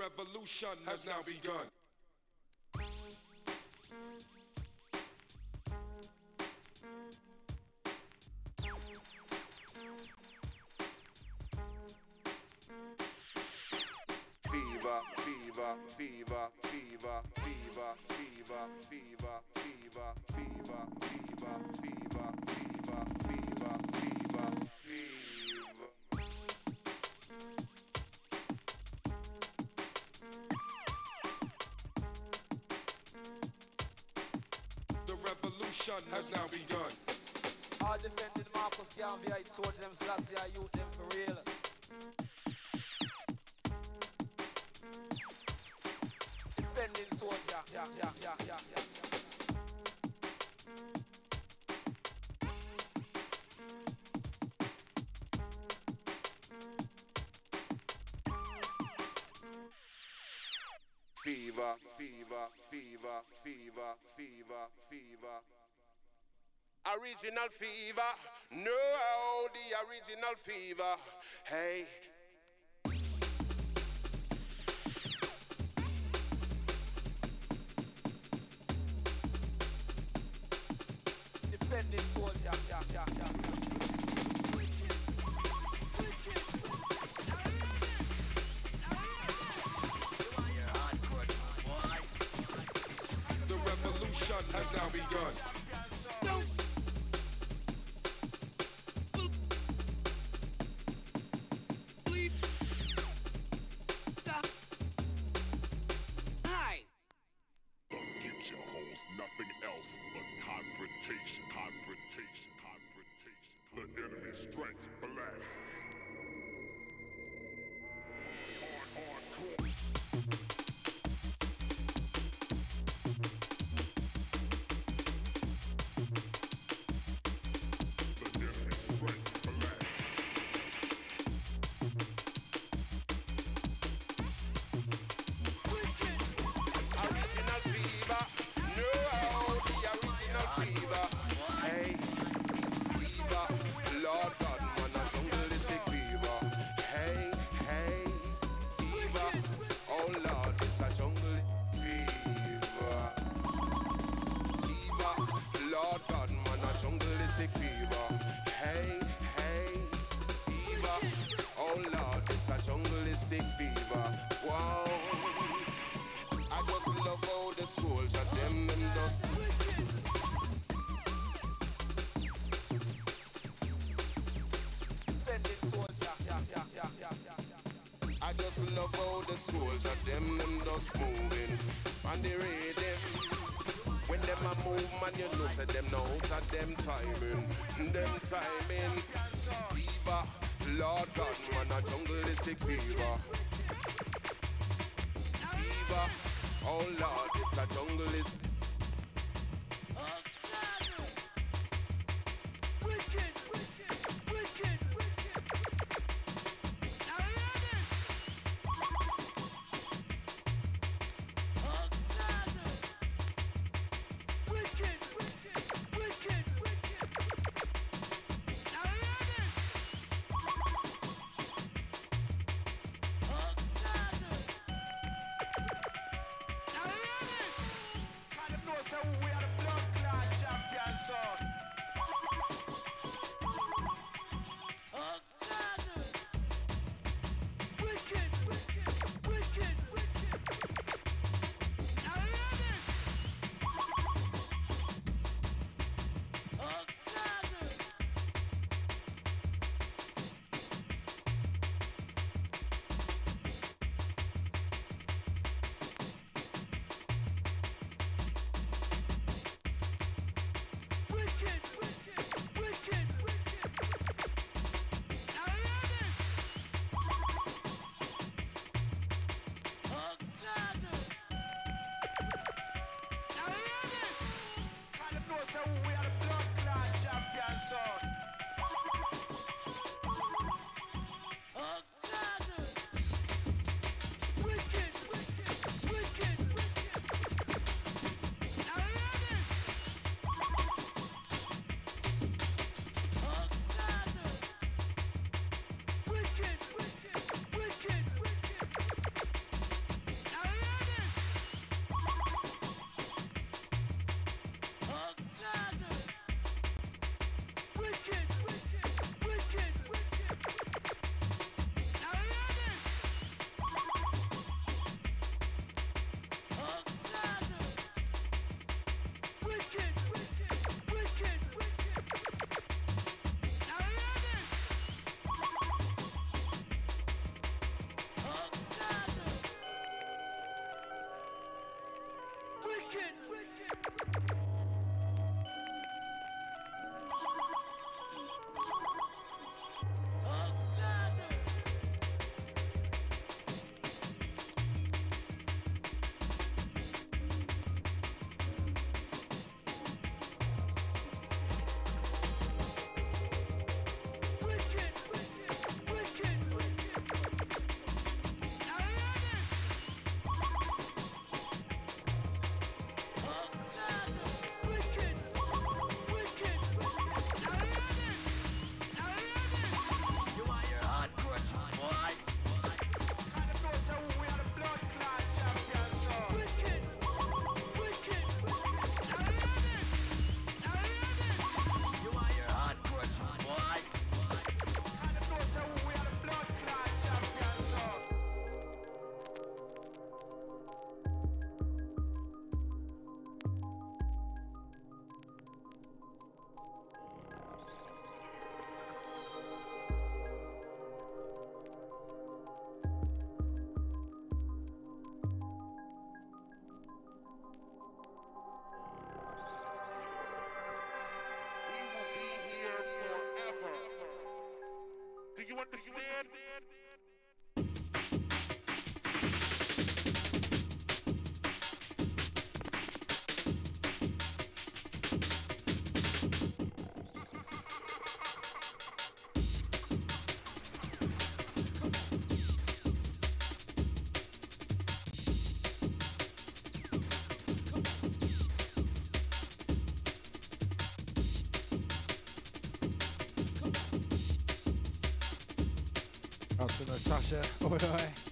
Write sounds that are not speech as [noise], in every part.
revolution has now begun. original fever. No, oh, the original fever. Hey, defending soldier. love how the soldier them them just moving on the rhythm. When them a move, man, you know say them no out of them timing, them timing. Diva, Lord God, man, a jungleistic fever. Fever, oh Lord, it's a jungleistic. Understand? To Natasha. Oi, oi.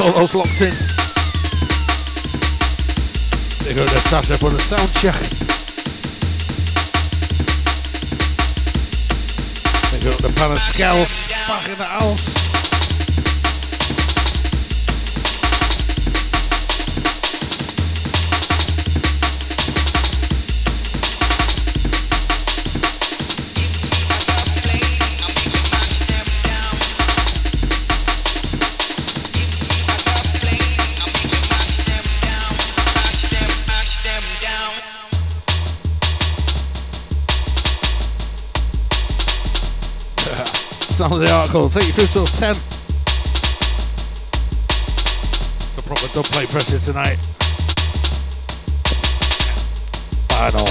All those locked in. Big up Natasha for the sound check. Big up the Panascals back in the house. Sounds of the article. Take you through till 10. The proper dub play pressure tonight. Final.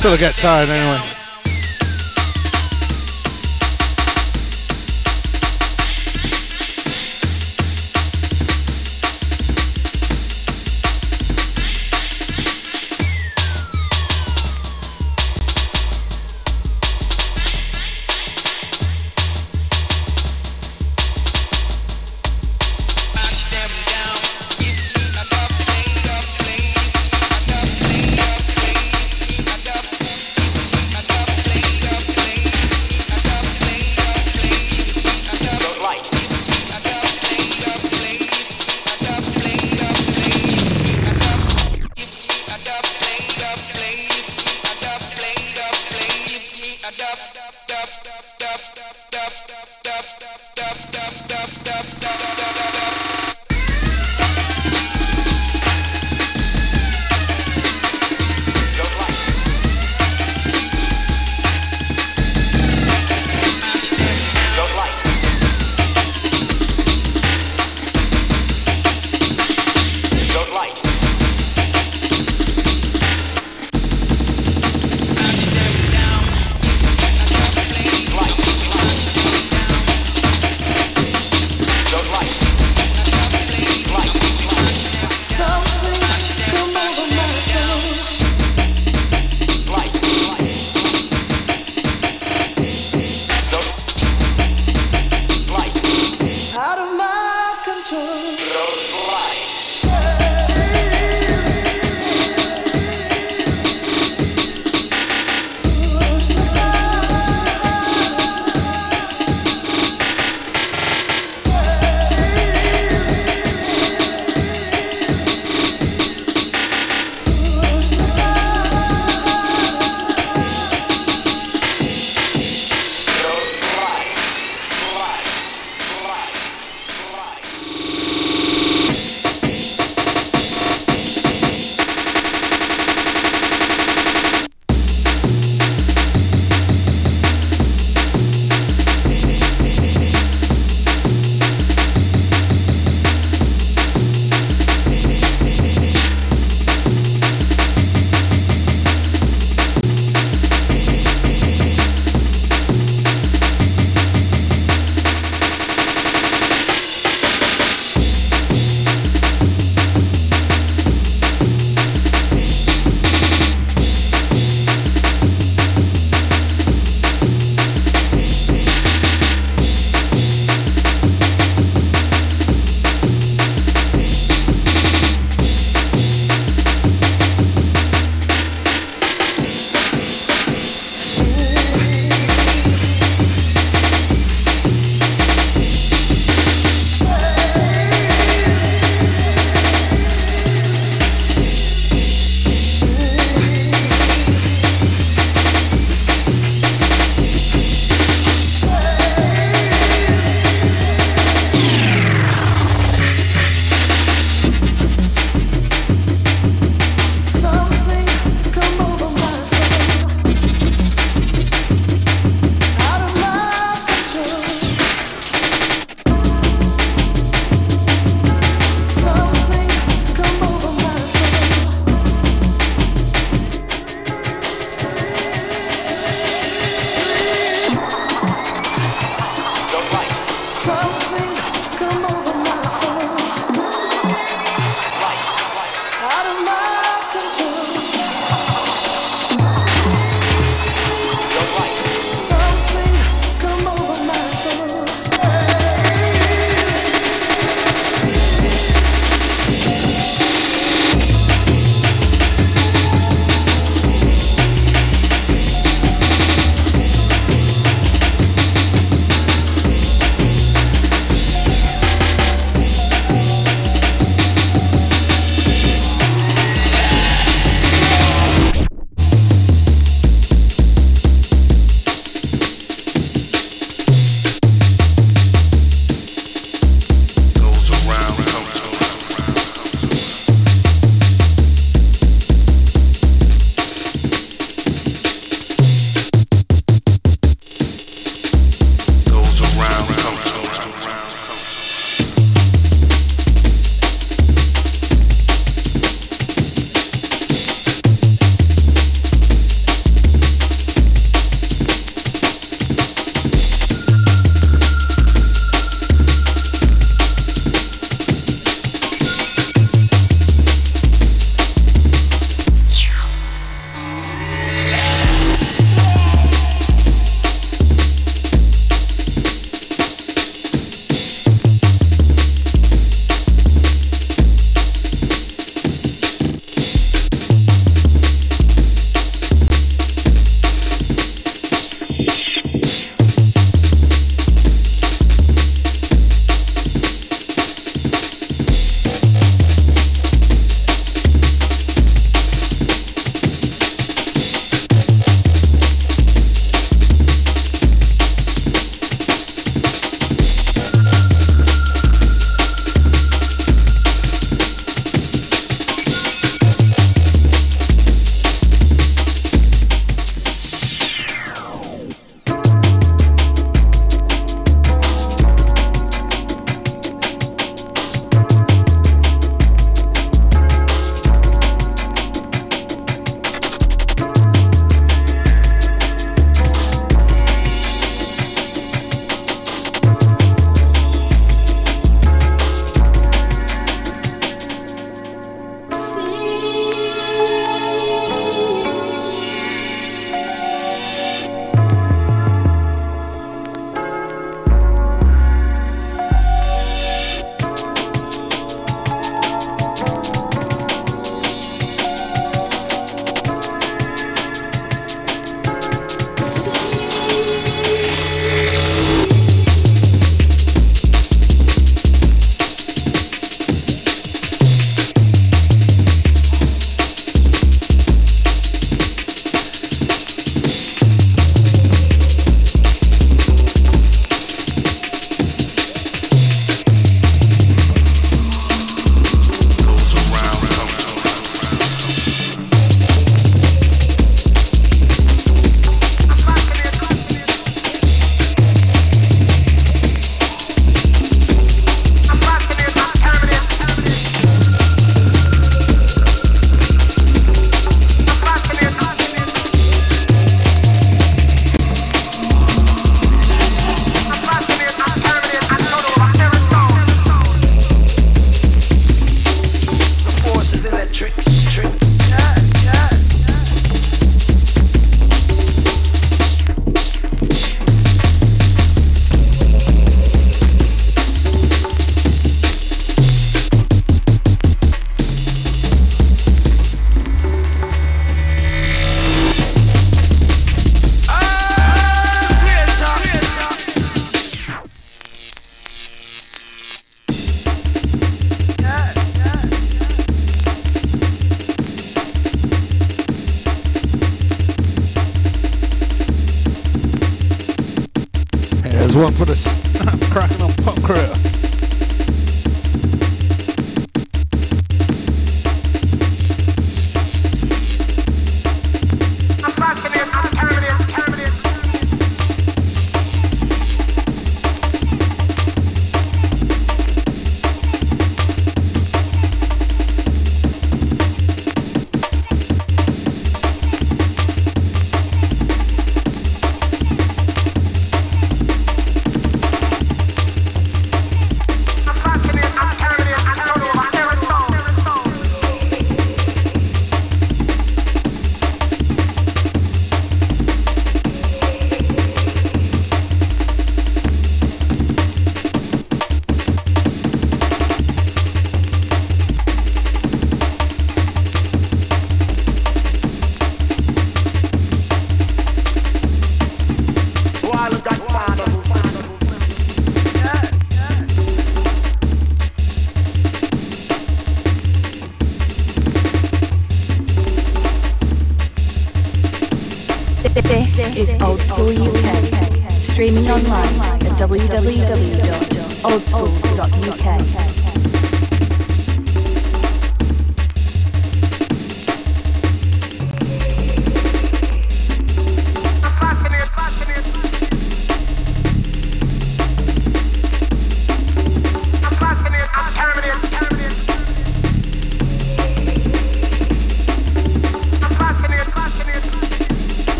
Till I get tired anyway.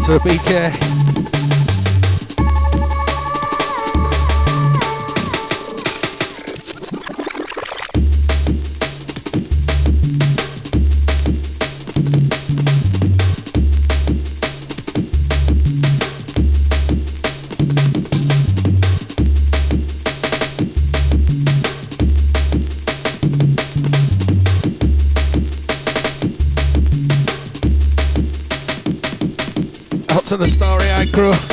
To the BK. Starry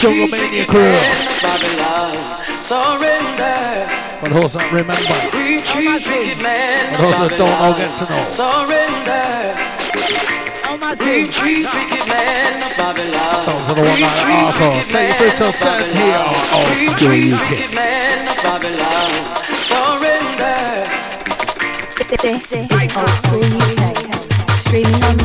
Jungle Mania crew. Surrender. But those that remember. Retreat, wicked man. But those that don't know get to know. Surrender. Oh, Retreat, wicked man of Babylon. Sounds of the one night hardcore. Take it through till 10 here on Old School UK. Wicked man of Babylon. Surrender. This is Old School UK. Streaming online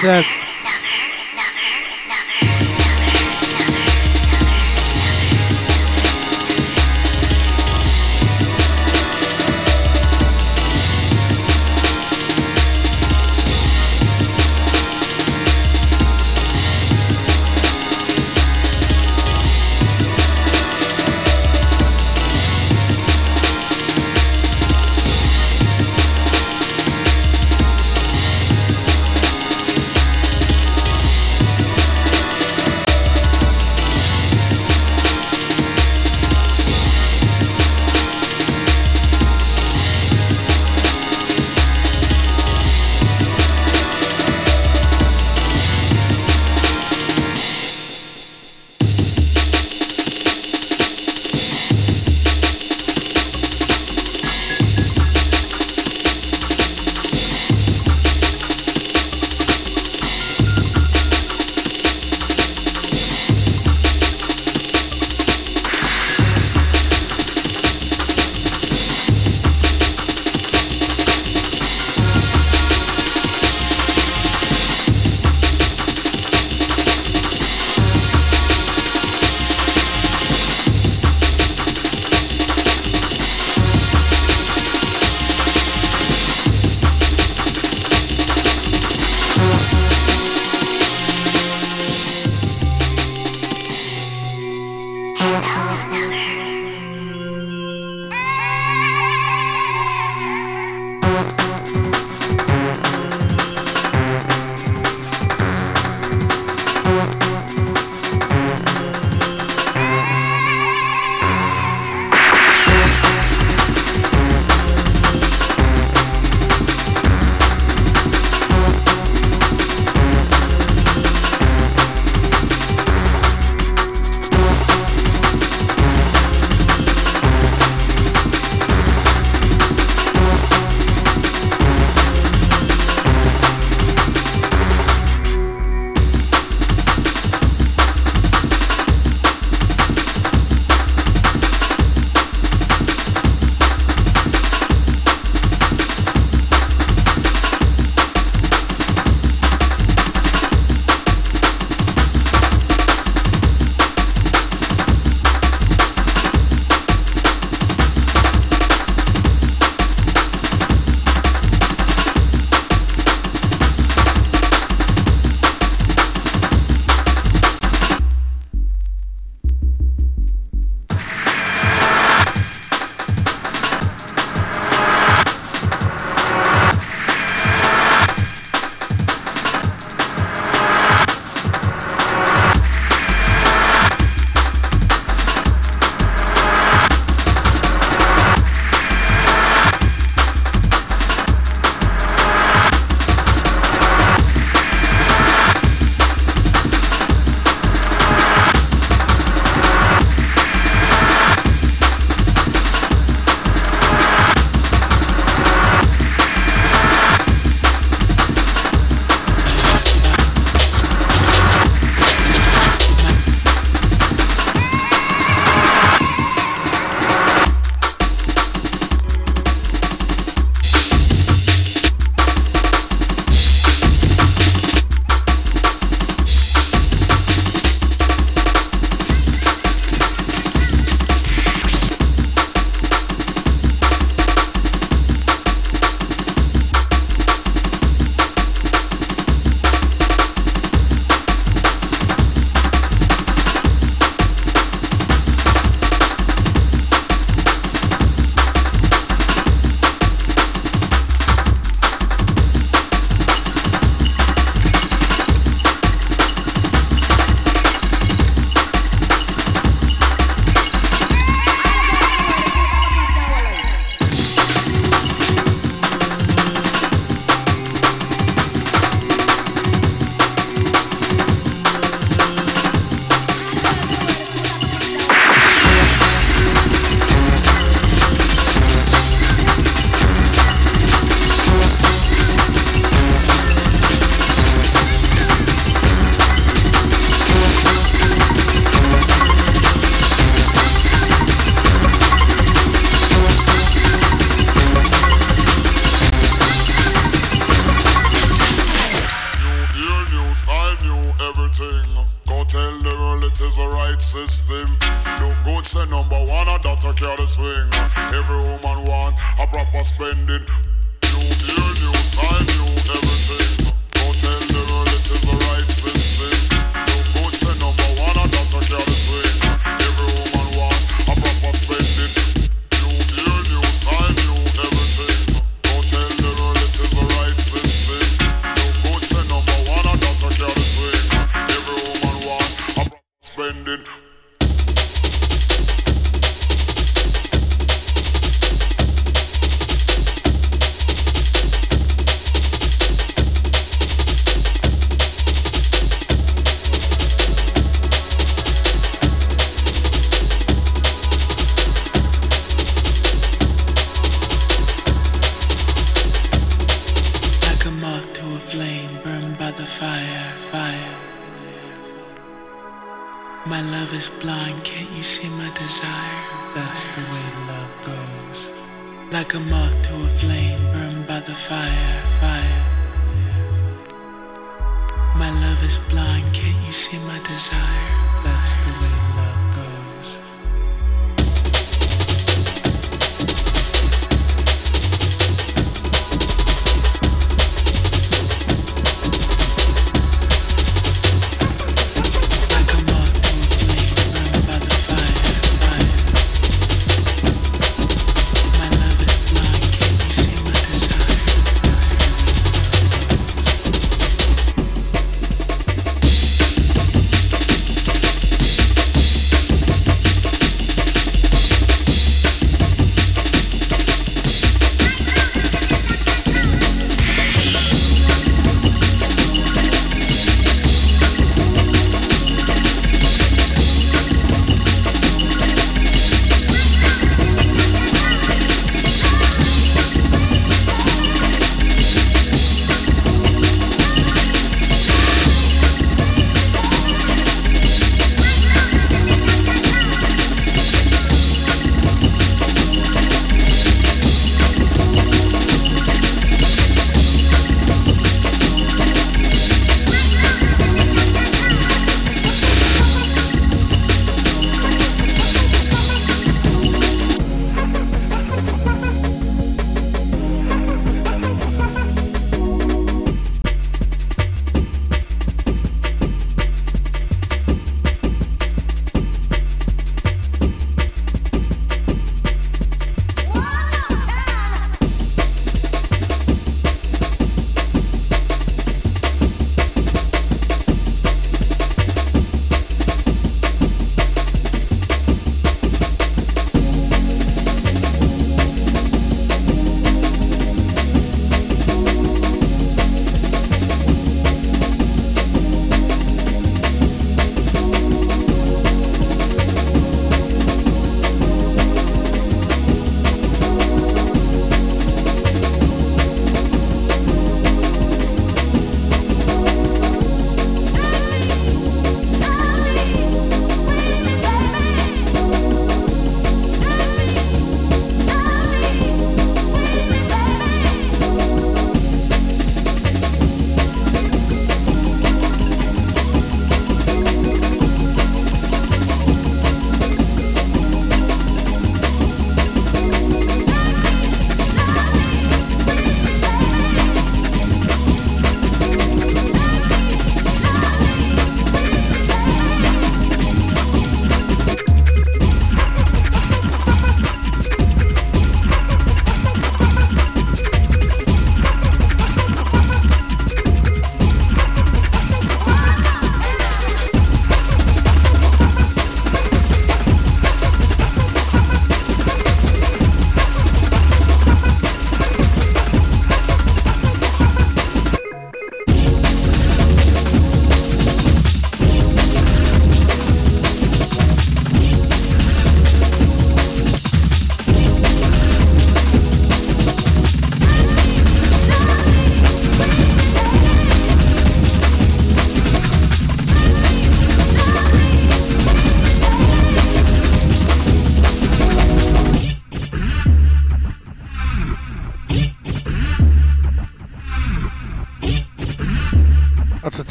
Volume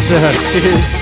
Sasha, cheers.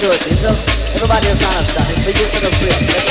security. So everybody is honest, it's the use the free.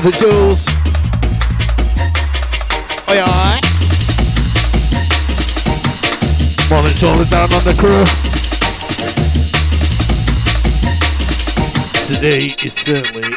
To the Jules. Oi, oi. Morning to all the down on the crew. Today is certainly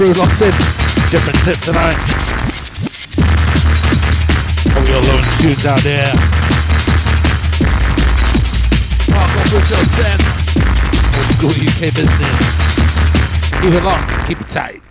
crew locked in. Different tip tonight. Oh, we got low tunes out there. Mark off Hotel 10. Old school UK business. Keep it locked, keep it tight.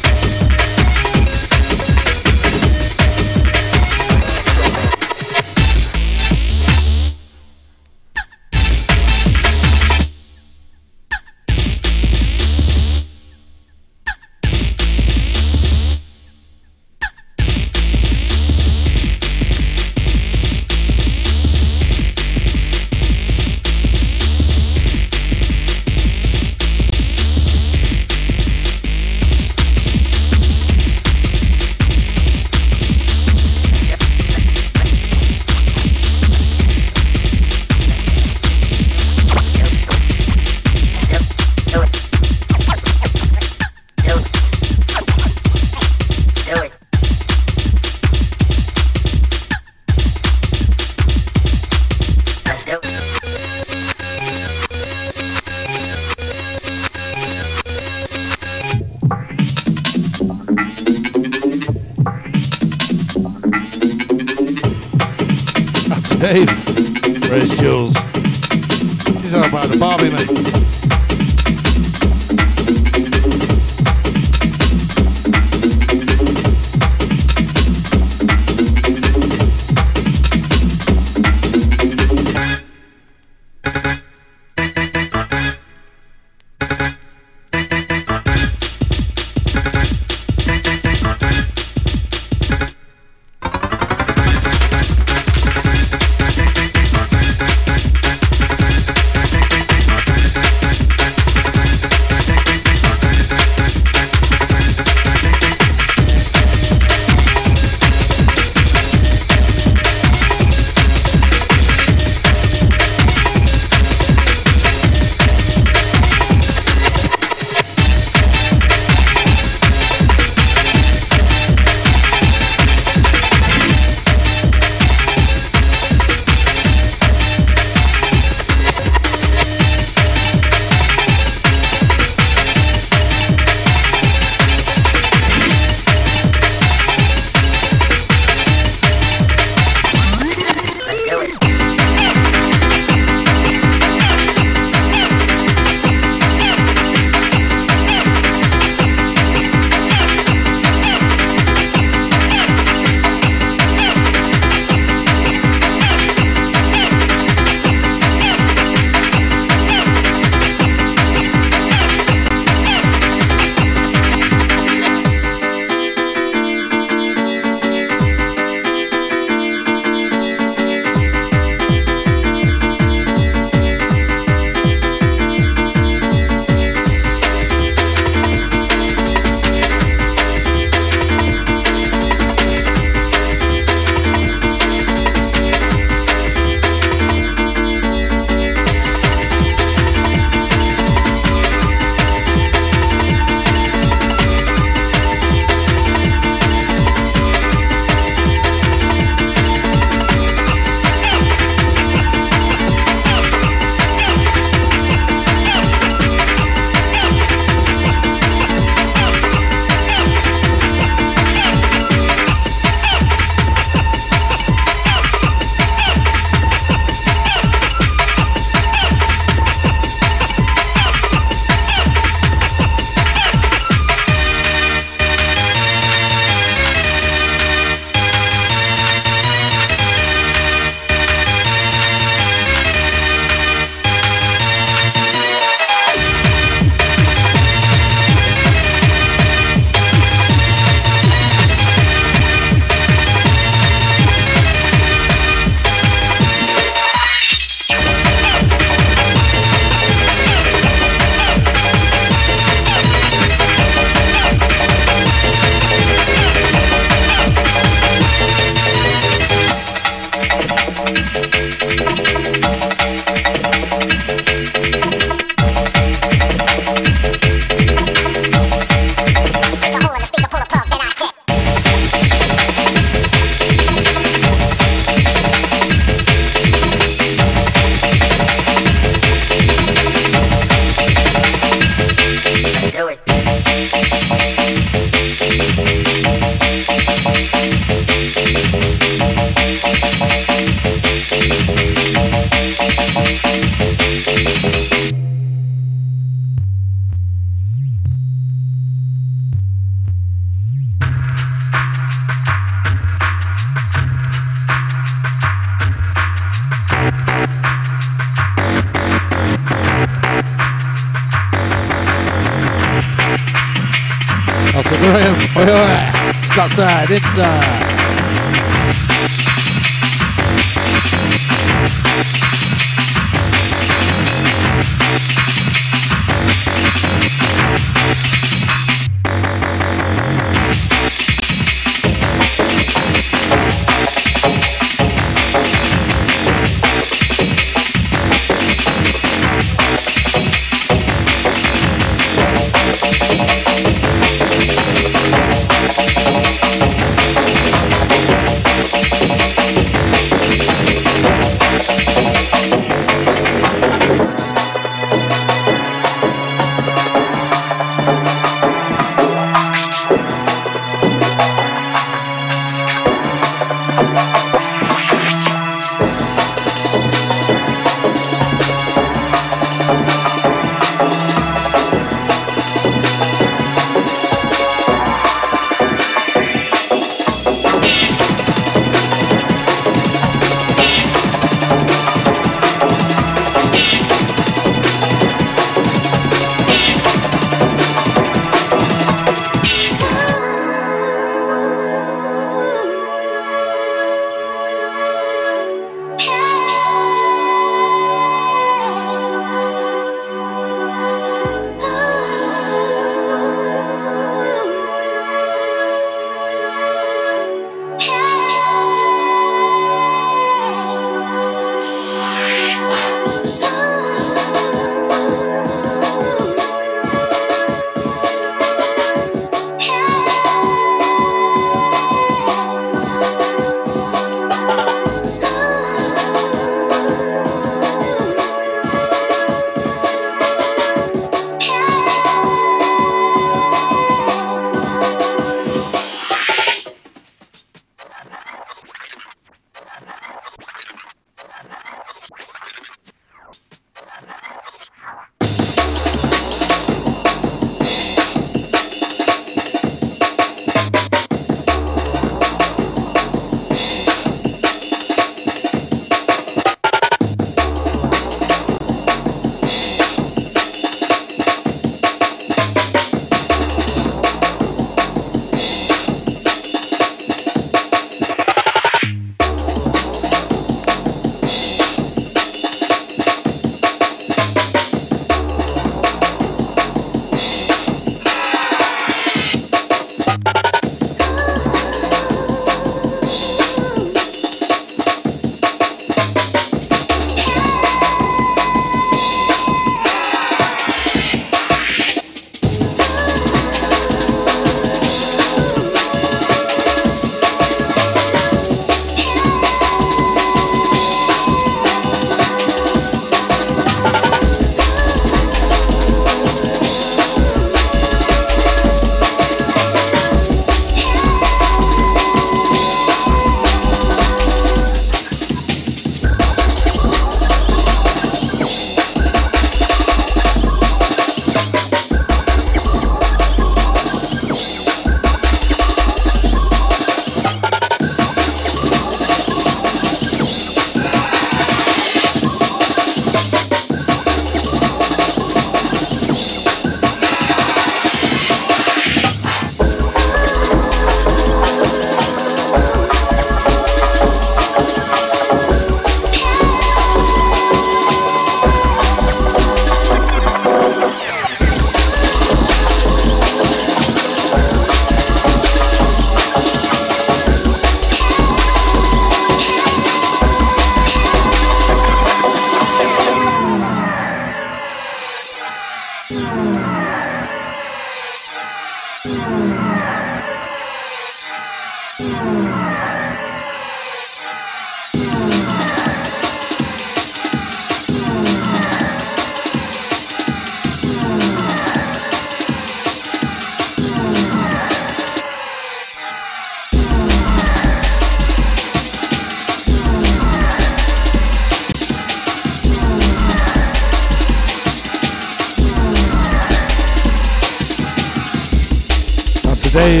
today.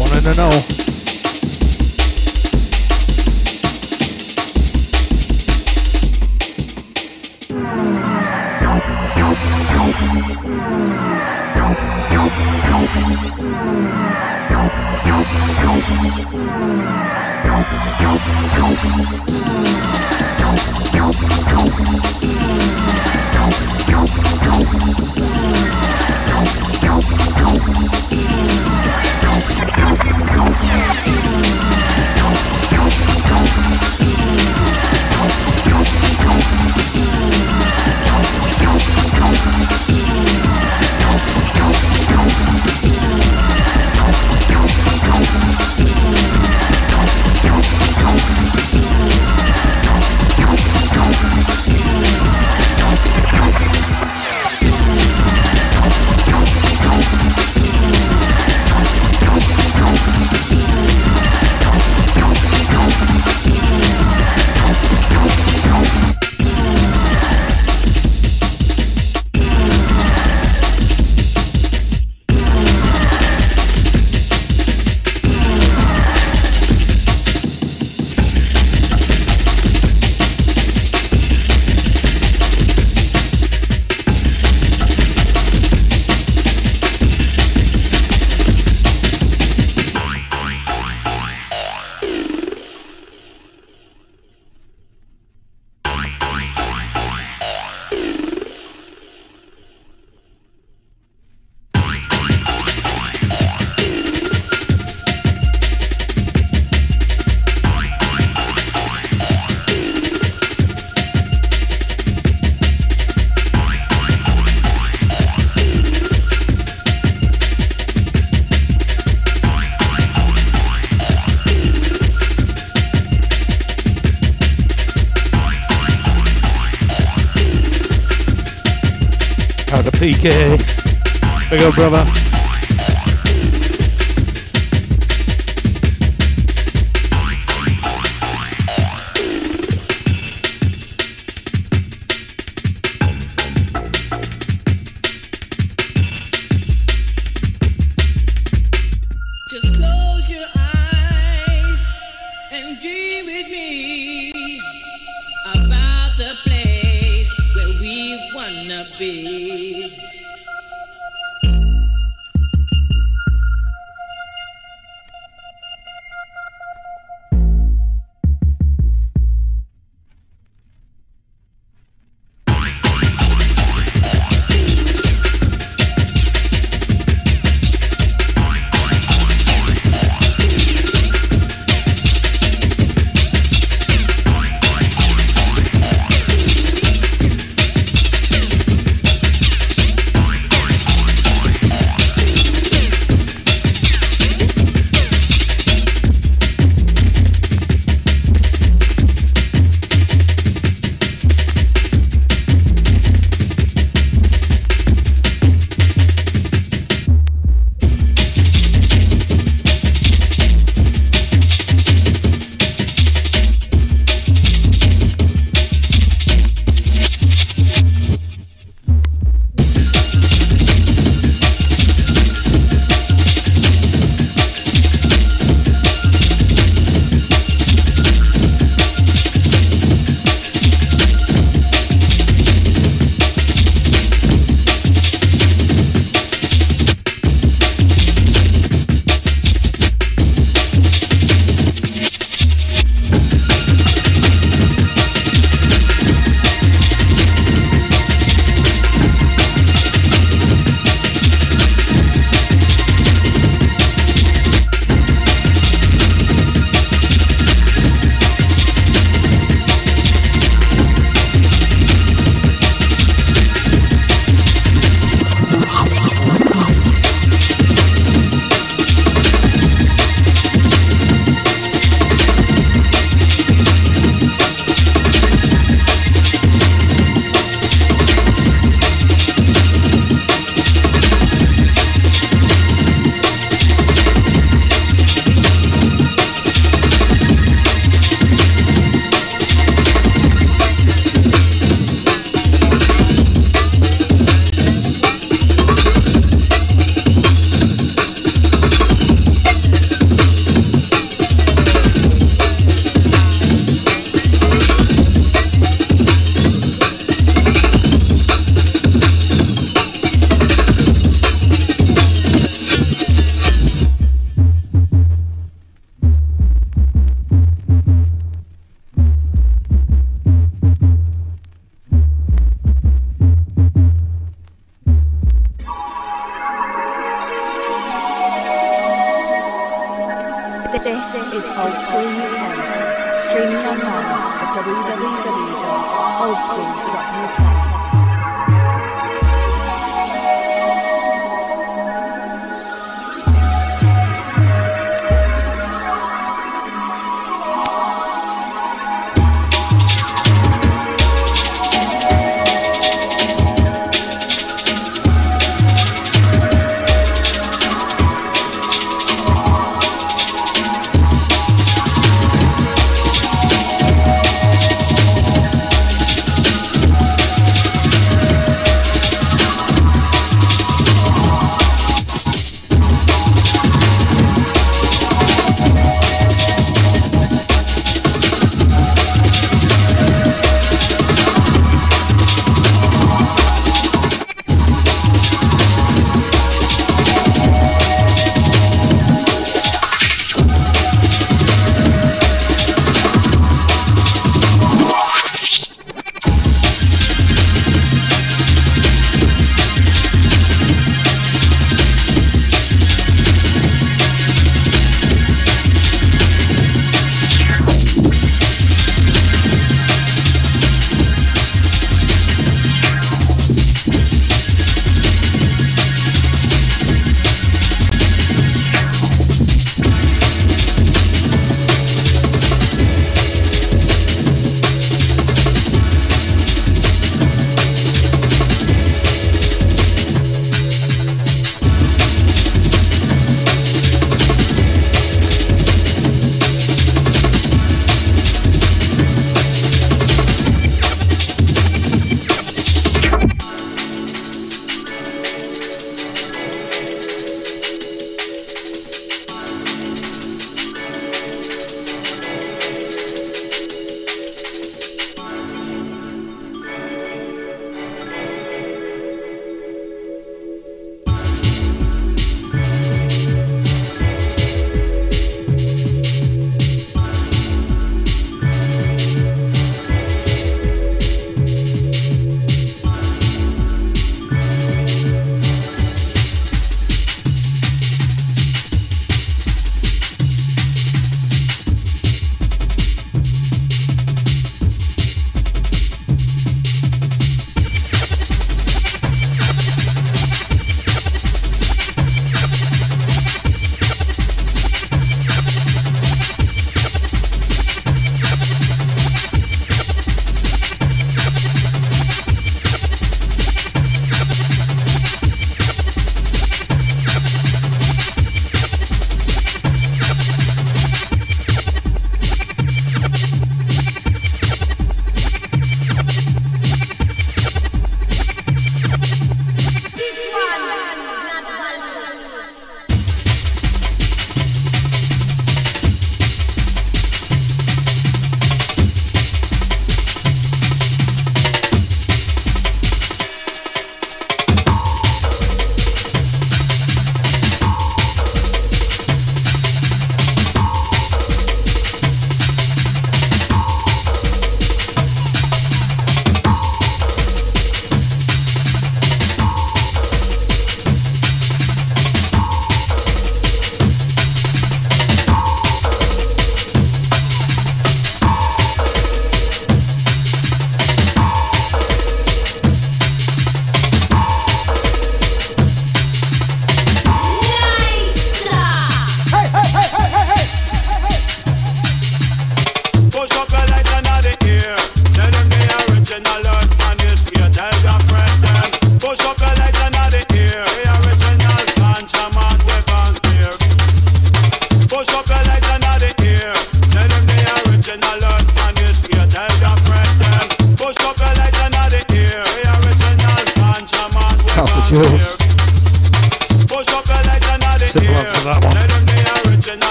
Wanting to know. Up, brother.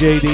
JD,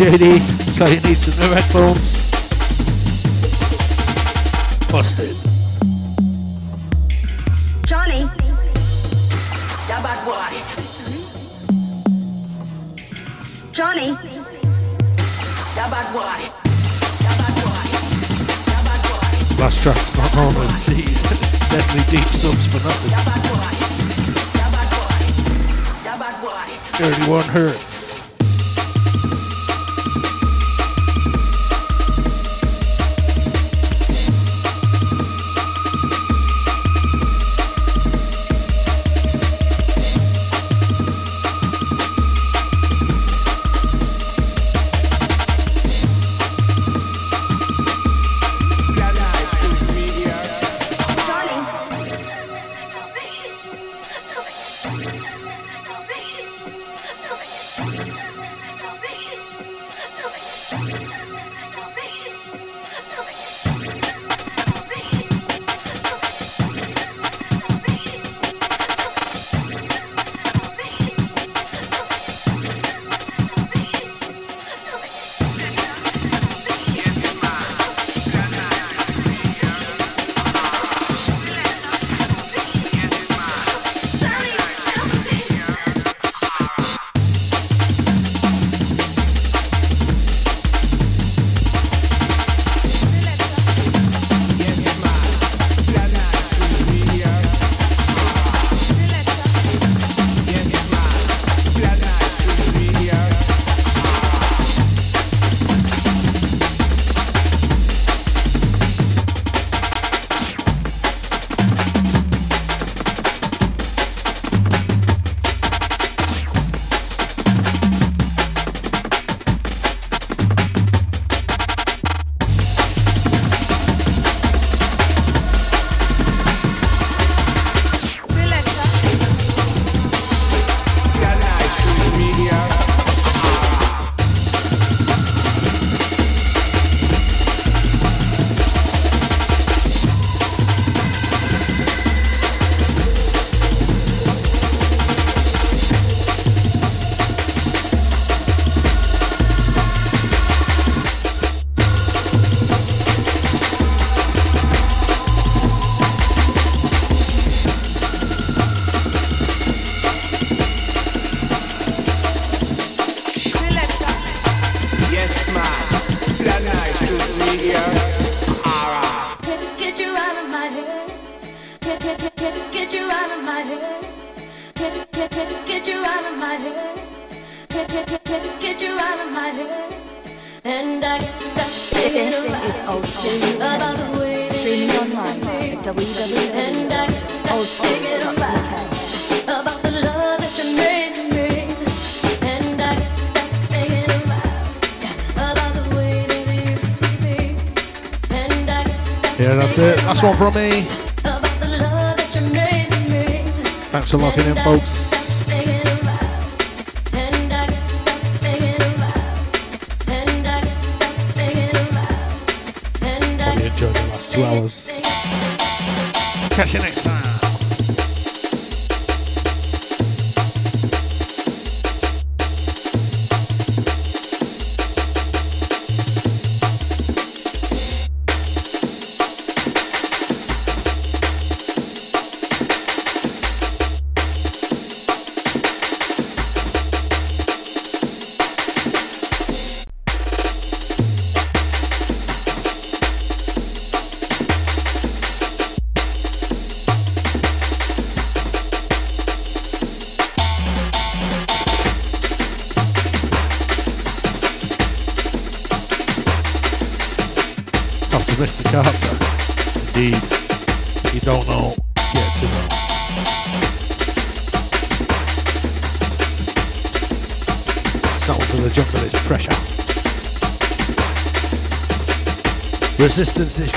JD. So you need some new headphones. Busted. Johnny. Yeah, bad boy. Johnny. Yeah, bad boy. Last track's not known as deep, [laughs] deadly deep subs for nothing. 31 hertz. Last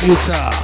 Resistance